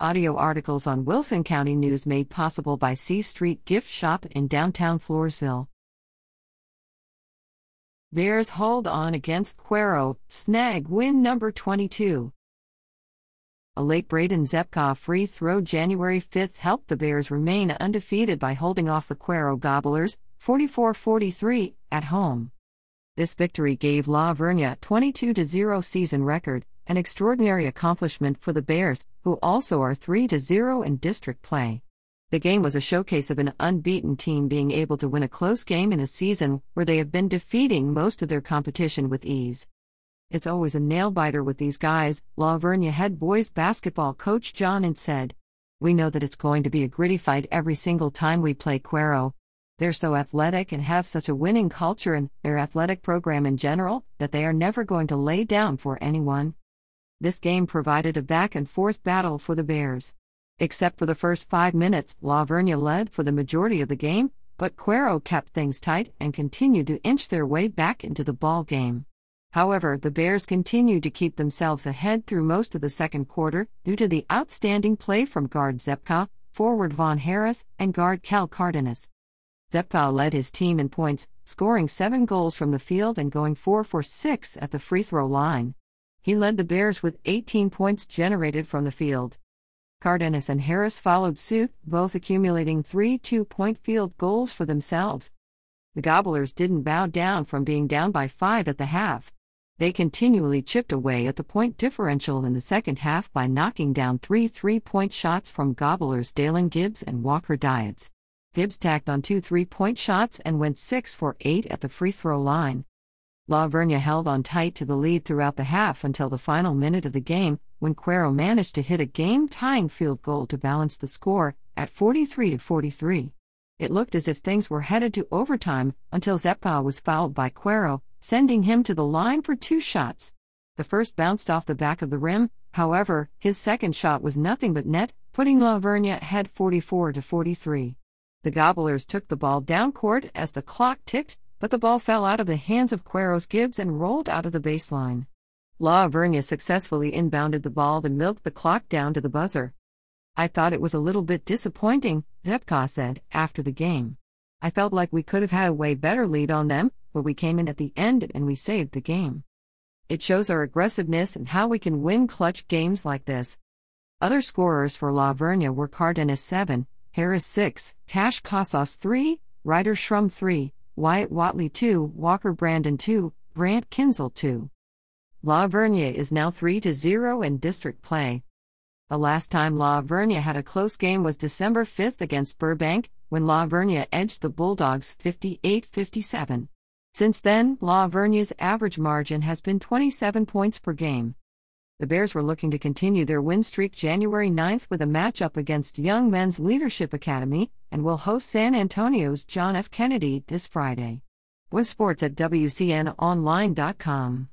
Audio articles on Wilson County News made possible by C Street Gift Shop in downtown Floresville. Bears hold on against Cuero, snag win number 22. A late Brayden Zepka free throw January 5 helped the Bears remain undefeated by holding off the Cuero Gobblers, 44 43, at home. This victory gave La Vernia 22 0 season record, an extraordinary accomplishment for the Bears, who also are 3 0 in district play. The game was a showcase of an unbeaten team being able to win a close game in a season where they have been defeating most of their competition with ease. It's always a nail biter with these guys, La Vernia head boys basketball coach John Ince said. We know that it's going to be a gritty fight every single time we play Cuero, they're so athletic and have such a winning culture and their athletic program in general that they are never going to lay down for anyone. This game provided a back and forth battle for the Bears. Except for the first five minutes, La Vernia led for the majority of the game, but Cuero kept things tight and continued to inch their way back into the ball game. However, the Bears continued to keep themselves ahead through most of the second quarter due to the outstanding play from guard Zepka, forward Von Harris, and guard Cal Cardenas. Zepka led his team in points, scoring seven goals from the field and going 4 for 6 at the free throw line. He led the Bears with 18 points generated from the field. Cardenas and Harris followed suit, both accumulating three two point field goals for themselves. The Gobblers didn't bow down from being down by five at the half. They continually chipped away at the point differential in the second half by knocking down three three point shots from Gobblers Dalen Gibbs and Walker Dietz. Gibbs tacked on two three point shots and went 6 for 8 at the free throw line. La Vernia held on tight to the lead throughout the half until the final minute of the game, when Cuero managed to hit a game tying field goal to balance the score at 43 43. It looked as if things were headed to overtime until Zepka was fouled by Cuero, sending him to the line for two shots. The first bounced off the back of the rim, however, his second shot was nothing but net, putting La Vernia ahead 44 43. The Gobblers took the ball down court as the clock ticked, but the ball fell out of the hands of Cuero's Gibbs and rolled out of the baseline. La Vernia successfully inbounded the ball and milked the clock down to the buzzer. I thought it was a little bit disappointing, Zepka said, after the game. I felt like we could have had a way better lead on them, but we came in at the end and we saved the game. It shows our aggressiveness and how we can win clutch games like this. Other scorers for La Vernia were Cardenas 7, Harris 6, Cash Casas 3, Ryder Shrum 3, Wyatt Watley 2, Walker Brandon 2, Grant Kinzel 2. La Vernia is now 3 0 in district play. The last time La Vernia had a close game was December 5 against Burbank, when La Vernia edged the Bulldogs 58 57. Since then, La Vernia's average margin has been 27 points per game. The Bears were looking to continue their win streak January 9th with a matchup against Young Men's Leadership Academy and will host San Antonio's John F. Kennedy this Friday. With sports at WCNOnline.com.